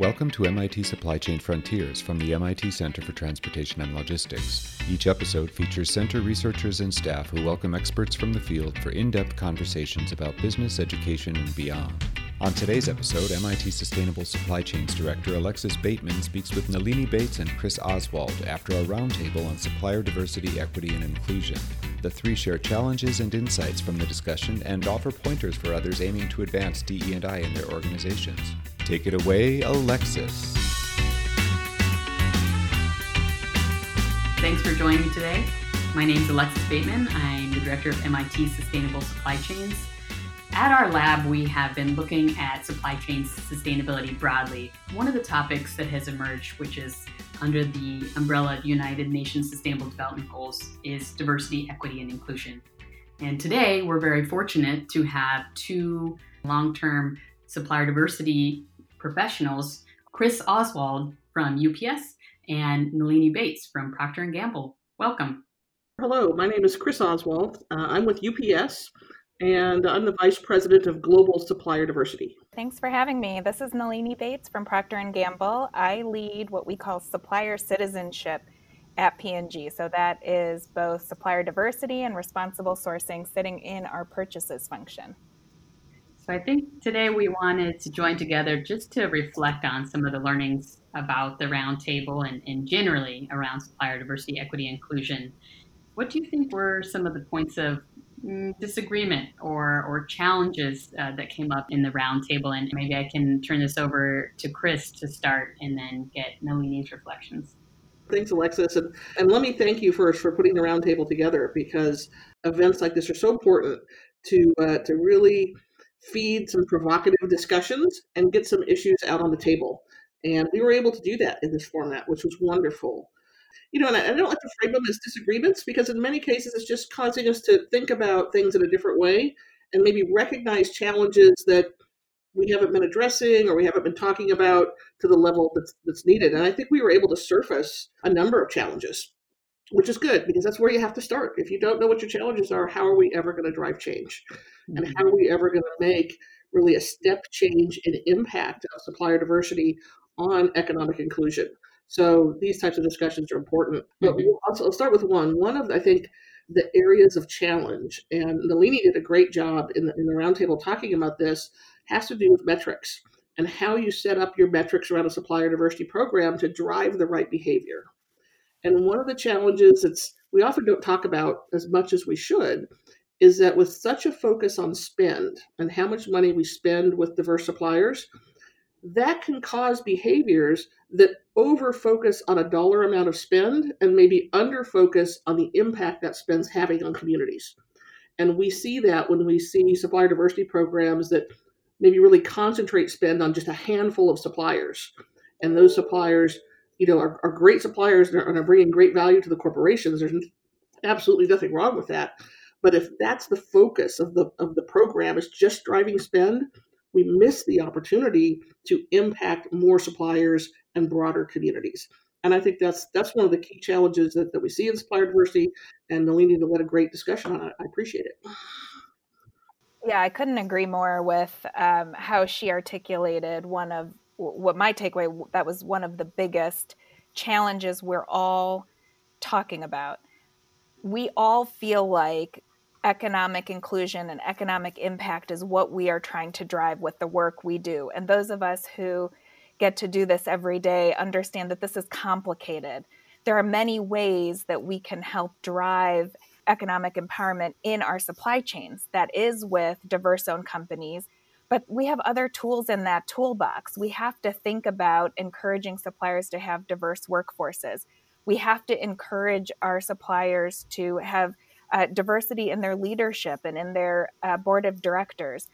Welcome to MIT Supply Chain Frontiers from the MIT Center for Transportation and Logistics. Each episode features center researchers and staff who welcome experts from the field for in depth conversations about business, education, and beyond. On today's episode, MIT Sustainable Supply Chains Director Alexis Bateman speaks with Nalini Bates and Chris Oswald after a roundtable on supplier diversity, equity, and inclusion. The three share challenges and insights from the discussion and offer pointers for others aiming to advance DE&I in their organizations. Take it away, Alexis. Thanks for joining me today. My name is Alexis Bateman. I'm the director of MIT Sustainable Supply Chains. At our lab, we have been looking at supply chain sustainability broadly. One of the topics that has emerged, which is under the umbrella of United Nations Sustainable Development Goals, is diversity, equity, and inclusion. And today, we're very fortunate to have two long term supplier diversity professionals, Chris Oswald from UPS and Nalini Bates from Procter & Gamble. Welcome. Hello, my name is Chris Oswald. Uh, I'm with UPS and I'm the Vice President of Global Supplier Diversity. Thanks for having me. This is Nalini Bates from Procter & Gamble. I lead what we call supplier citizenship at P&G. So that is both supplier diversity and responsible sourcing sitting in our purchases function. So I think today we wanted to join together just to reflect on some of the learnings about the roundtable and, and generally around supplier diversity, equity, inclusion. What do you think were some of the points of Mm, disagreement or or challenges uh, that came up in the roundtable, and maybe I can turn this over to Chris to start, and then get Nalini's reflections. Thanks, Alexis, and, and let me thank you first for putting the roundtable together because events like this are so important to uh, to really feed some provocative discussions and get some issues out on the table. And we were able to do that in this format, which was wonderful you know, and I, I don't like to frame them as disagreements because in many cases it's just causing us to think about things in a different way and maybe recognize challenges that we haven't been addressing or we haven't been talking about to the level that's, that's needed. And I think we were able to surface a number of challenges, which is good because that's where you have to start. If you don't know what your challenges are, how are we ever going to drive change? And how are we ever going to make really a step change in impact of supplier diversity on economic inclusion? So these types of discussions are important. But mm-hmm. also, I'll start with one. One of, I think, the areas of challenge, and Nalini did a great job in the, in the roundtable talking about this, has to do with metrics and how you set up your metrics around a supplier diversity program to drive the right behavior. And one of the challenges that's we often don't talk about as much as we should is that with such a focus on spend and how much money we spend with diverse suppliers, that can cause behaviors that over focus on a dollar amount of spend and maybe under focus on the impact that spend's having on communities. And we see that when we see supplier diversity programs that maybe really concentrate spend on just a handful of suppliers. And those suppliers, you know, are, are great suppliers and are, and are bringing great value to the corporations. There's absolutely nothing wrong with that. But if that's the focus of the of the program is just driving spend, we miss the opportunity to impact more suppliers and broader communities. And I think that's that's one of the key challenges that, that we see in supplier diversity. And Nalini led a great discussion on it. I appreciate it. Yeah, I couldn't agree more with um, how she articulated one of what my takeaway that was one of the biggest challenges we're all talking about. We all feel like economic inclusion and economic impact is what we are trying to drive with the work we do. And those of us who get to do this every day understand that this is complicated. There are many ways that we can help drive economic empowerment in our supply chains. That is with diverse owned companies. But we have other tools in that toolbox. We have to think about encouraging suppliers to have diverse workforces. We have to encourage our suppliers to have uh, diversity in their leadership and in their uh, board of directors.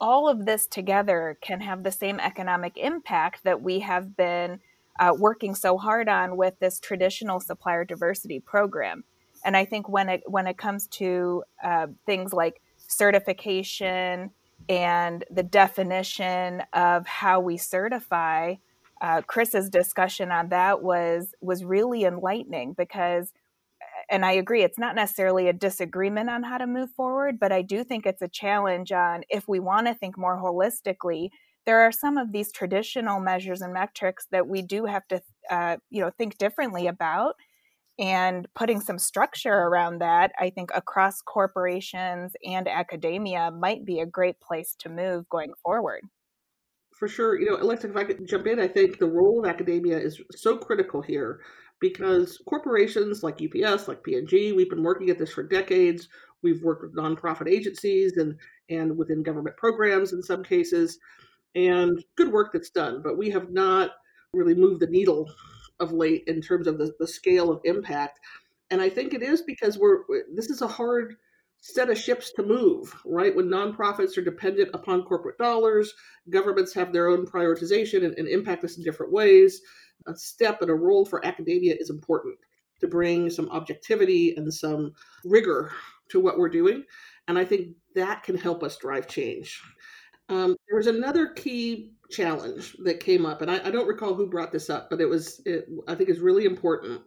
All of this together can have the same economic impact that we have been uh, working so hard on with this traditional supplier diversity program. And I think when it when it comes to uh, things like certification and the definition of how we certify, uh, Chris's discussion on that was was really enlightening because and I agree, it's not necessarily a disagreement on how to move forward, but I do think it's a challenge on if we want to think more holistically, there are some of these traditional measures and metrics that we do have to uh, you know think differently about and putting some structure around that i think across corporations and academia might be a great place to move going forward. For sure. You know Alexis if i could jump in i think the role of academia is so critical here because corporations like ups like p&g we've been working at this for decades. We've worked with nonprofit agencies and and within government programs in some cases and good work that's done but we have not really moved the needle of late in terms of the, the scale of impact. And I think it is because we're this is a hard set of ships to move, right? When nonprofits are dependent upon corporate dollars, governments have their own prioritization and, and impact us in different ways. A step and a role for academia is important to bring some objectivity and some rigor to what we're doing. And I think that can help us drive change. Um, there was another key challenge that came up, and I, I, don't recall who brought this up, but it was, it, I think, is really important,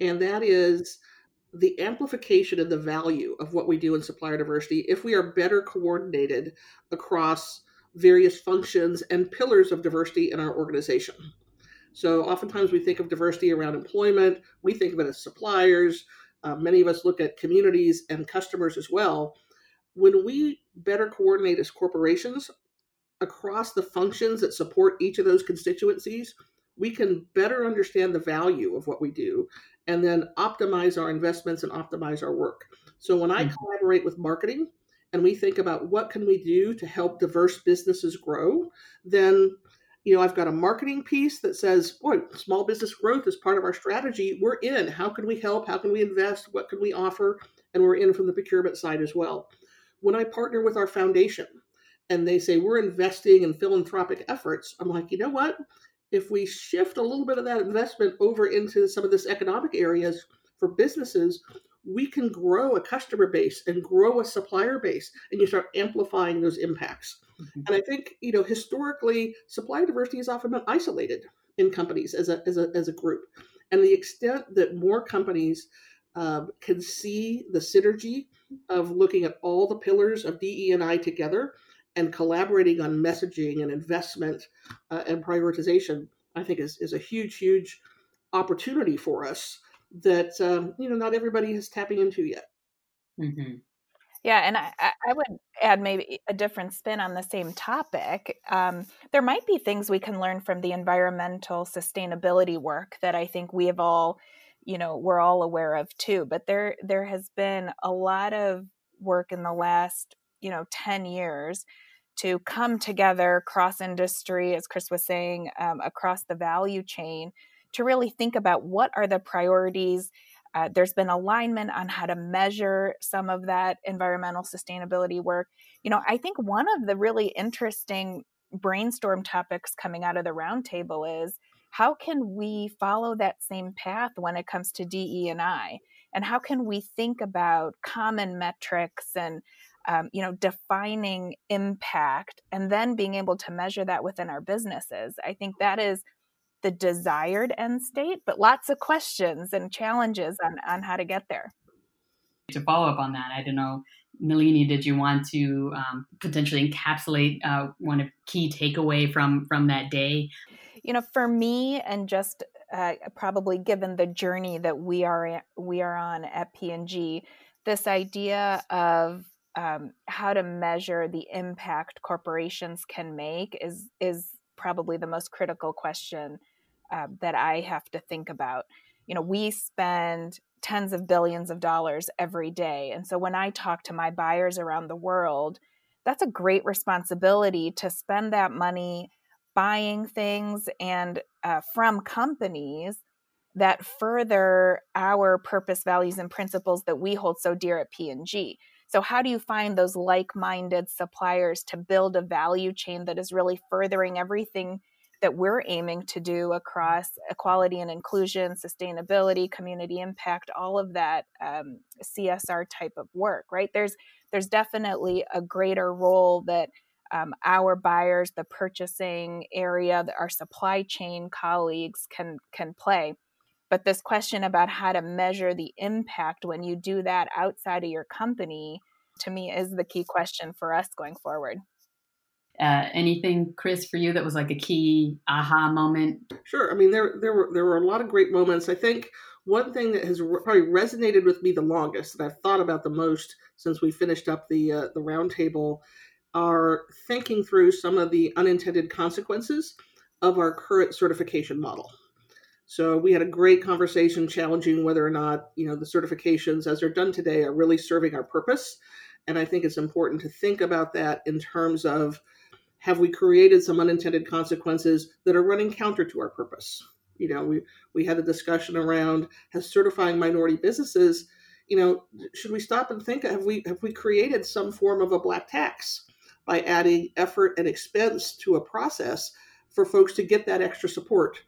and that is the amplification of the value of what we do in supplier diversity if we are better coordinated across various functions and pillars of diversity in our organization. So, oftentimes we think of diversity around employment, we think of it as suppliers. Uh, many of us look at communities and customers as well when we better coordinate as corporations across the functions that support each of those constituencies, we can better understand the value of what we do and then optimize our investments and optimize our work. So when I mm-hmm. collaborate with marketing and we think about what can we do to help diverse businesses grow, then you know, I've got a marketing piece that says, boy, small business growth is part of our strategy. We're in. How can we help? How can we invest? What can we offer? And we're in from the procurement side as well when I partner with our foundation and they say we're investing in philanthropic efforts, I'm like, you know what? If we shift a little bit of that investment over into some of this economic areas for businesses, we can grow a customer base and grow a supplier base and you start amplifying those impacts. Mm-hmm. And I think, you know, historically, supplier diversity has often been isolated in companies as a, as a, as a group. And the extent that more companies uh, can see the synergy of looking at all the pillars of DE and I together and collaborating on messaging and investment uh, and prioritization, I think is, is a huge, huge opportunity for us that um, you know not everybody is tapping into yet. Mm-hmm. Yeah, and I, I, would add maybe a different spin on the same topic. Um, there might be things we can learn from the environmental sustainability work that I think we have all you know we're all aware of too but there there has been a lot of work in the last you know 10 years to come together cross industry as chris was saying um, across the value chain to really think about what are the priorities. Uh, there's been alignment on how to measure some of that environmental sustainability work. You know i think one of the really interesting brainstorm topics coming out of the roundtable is how can we follow that same path when it comes to DE and I? And how can we think about common metrics and um, you know defining impact and then being able to measure that within our businesses? I think that is the desired end state, but lots of questions and challenges on, on how to get there. To follow up on that, I don't know, Nalini, did you want to um, potentially encapsulate uh, one of key takeaway from from that day? You know for me and just uh, probably given the journey that we are we are on at P&G this idea of um, how to measure the impact corporations can make is is probably the most critical question uh, that I have to think about. You know, we spend tens of billions of dollars every day, and so when I talk to my buyers around the world, that's a great responsibility to spend that money buying things and uh, from companies that further our purpose values and principles that we hold so dear at p&g so how do you find those like-minded suppliers to build a value chain that is really furthering everything that we're aiming to do across equality and inclusion sustainability community impact all of that um, csr type of work right? There's there's definitely a greater role that um, our buyers, the purchasing area, our supply chain colleagues can can play. But this question about how to measure the impact when you do that outside of your company, to me, is the key question for us going forward. Uh, anything, Chris, for you that was like a key aha moment? Sure. I mean, there there were there were a lot of great moments. I think one thing that has probably resonated with me the longest, that I've thought about the most since we finished up the uh, the roundtable, are thinking through some of the unintended consequences of our current certification model. So we had a great conversation challenging whether or not you know the certifications as they're done today are really serving our purpose, and I think it's important to think about that in terms of have we created some unintended consequences that are running counter to our purpose? You know, we we had a discussion around has certifying minority businesses. You know, should we stop and think have we have we created some form of a black tax by adding effort and expense to a process for folks to get that extra support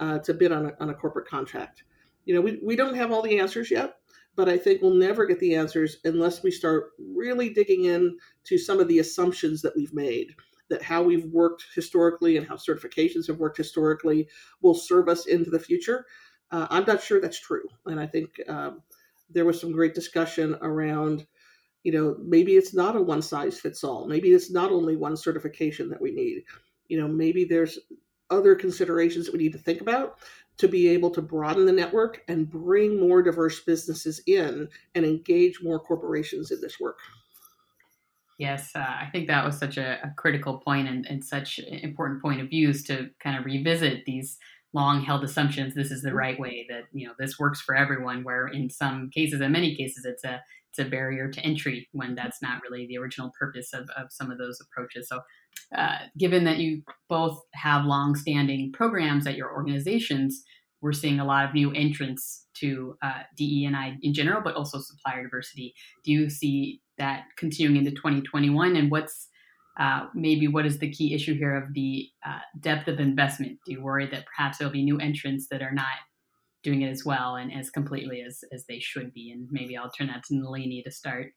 uh, to bid on a, on a corporate contract? You know, we, we don't have all the answers yet, but I think we'll never get the answers unless we start really digging in to some of the assumptions that we've made that how we've worked historically and how certifications have worked historically will serve us into the future. Uh, I'm not sure that's true, and I think um, there was some great discussion around. You know, maybe it's not a one size fits all. Maybe it's not only one certification that we need. You know, maybe there's other considerations that we need to think about to be able to broaden the network and bring more diverse businesses in and engage more corporations in this work. Yes, uh, I think that was such a, a critical point and, and such important point of views to kind of revisit these long held assumptions this is the mm-hmm. right way that you know this works for everyone where in some cases in many cases it's a it's a barrier to entry when that's not really the original purpose of, of some of those approaches so uh, given that you both have long standing programs at your organizations we're seeing a lot of new entrants to uh, DE and I in general, but also supplier diversity. Do you see that continuing into 2021? And what's uh, maybe what is the key issue here of the uh, depth of investment? Do you worry that perhaps there'll be new entrants that are not doing it as well and as completely as, as they should be? And maybe I'll turn that to Nalini to start.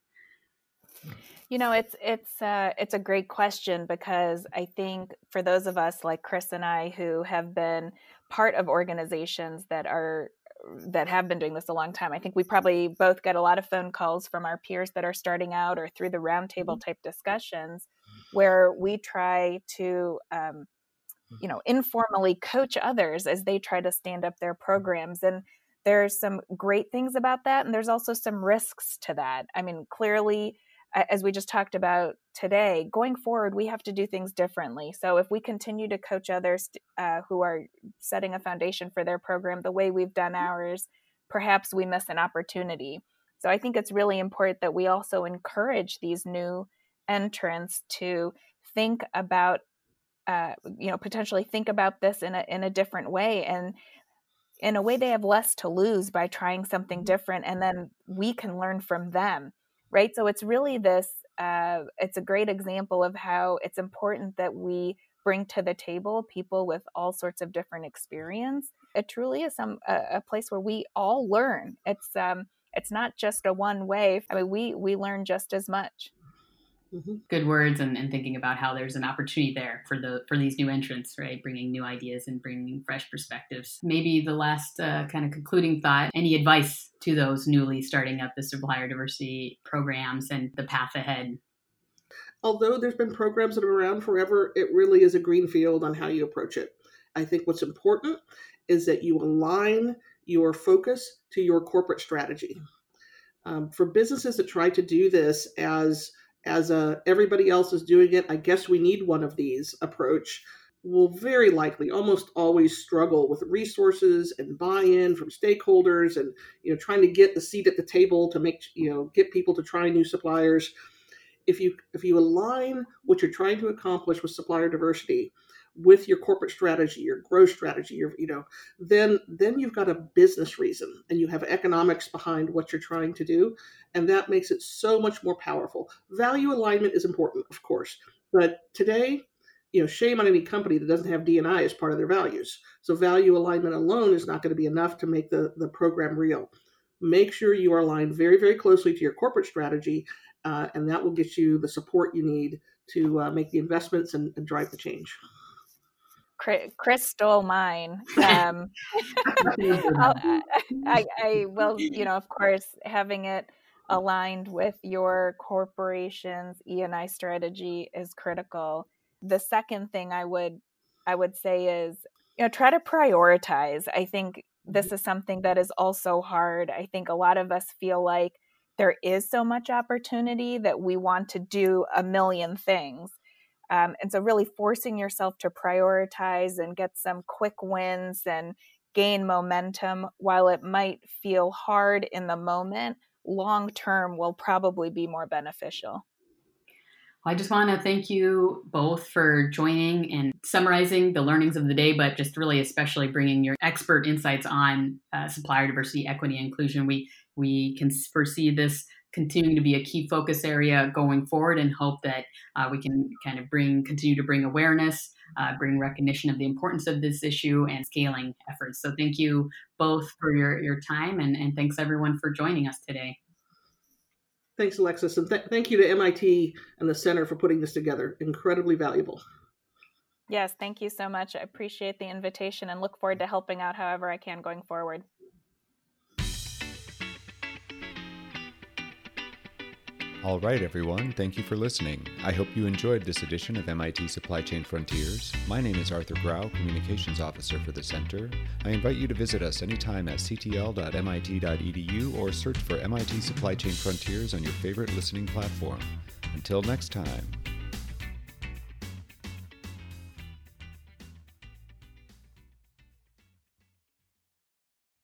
You know, it's it's uh, it's a great question because I think for those of us like Chris and I who have been part of organizations that are that have been doing this a long time. I think we probably both get a lot of phone calls from our peers that are starting out or through the roundtable mm-hmm. type discussions where we try to, um, Mm-hmm. you know, informally coach others as they try to stand up their mm-hmm. programs. And there's some great things about that. And there's also some risks to that. I mean, clearly, as we just talked about today, going forward, we have to do things differently. So if we continue to coach others uh, who are setting a foundation for their program the way we've done mm-hmm. ours, perhaps we miss an opportunity. So I think it's really important that we also encourage these new entrants to think about, uh, you know, potentially think about this in a in a different way and in a way they have less to lose by trying something different and then we can learn from them right? So it's really this uh, it's a great example of how it's important that we bring to the table people with all sorts of different experience. It truly is some a, a place where we all learn. It's um it's not just a one way. I mean we we learn just as much mm-hmm. good words and, and thinking about how there's an opportunity there for the for these new entrants right? Bringing new ideas and bringing fresh perspectives. Maybe the last uh, kind of concluding thought any advice to those newly starting up the supplier diversity programs and the path ahead? Although there's been programs that are around forever it really is a green field on how you approach it. I think what's important is that you align your focus to your corporate strategy. Um, for businesses that try to do this as as a everybody else is doing it, I guess we need one of these approach will very likely almost always struggle with resources and buy-in from stakeholders and you know trying to get the seat at the table to make you know get people to try new suppliers. If you if you align what you're trying to accomplish with supplier diversity with your corporate strategy, your growth strategy, your you know, then then you've got a business reason and you have economics behind what you're trying to do, and that makes it so much more powerful. Value alignment is important, of course, but today, you know, shame on any company that doesn't have DNI as part of their values. So value alignment alone is not going to be enough to make the the program real. Make sure you are aligned very very closely to your corporate strategy, uh, and that will get you the support you need to uh, make the investments and, and drive the change. Chris stole mine. Um, I, I, I will, you know, of course, having it aligned with your corporation's E&I strategy is critical. the second thing I would I would say is you know try to prioritize. I think this is something that is also hard. I think a lot of us feel like there is so much opportunity that we want to do a million things. Um, and so, really forcing yourself to prioritize and get some quick wins and gain momentum, while it might feel hard in the moment, long term will probably be more beneficial. I just want to thank you both for joining and summarizing the learnings of the day, but just really especially bringing your expert insights on uh, supplier diversity, equity, inclusion. We we can foresee this continuing to be a key focus area going forward, and hope that uh, we can kind of bring continue to bring awareness, uh, bring recognition of the importance of this issue, and scaling efforts. So thank you both for your your time, and, and thanks everyone for joining us today. Thanks, Alexis. And th- thank you to MIT and the Center for putting this together. Incredibly valuable. Yes, thank you so much. I appreciate the invitation and look forward to helping out however I can going forward. All right, everyone, thank you for listening. I hope you enjoyed this edition of MIT Supply Chain Frontiers. My name is Arthur Grau, Communications Officer for the Center. I invite you to visit us anytime at ctl.mit.edu or search for MIT Supply Chain Frontiers on your favorite listening platform. Until next time.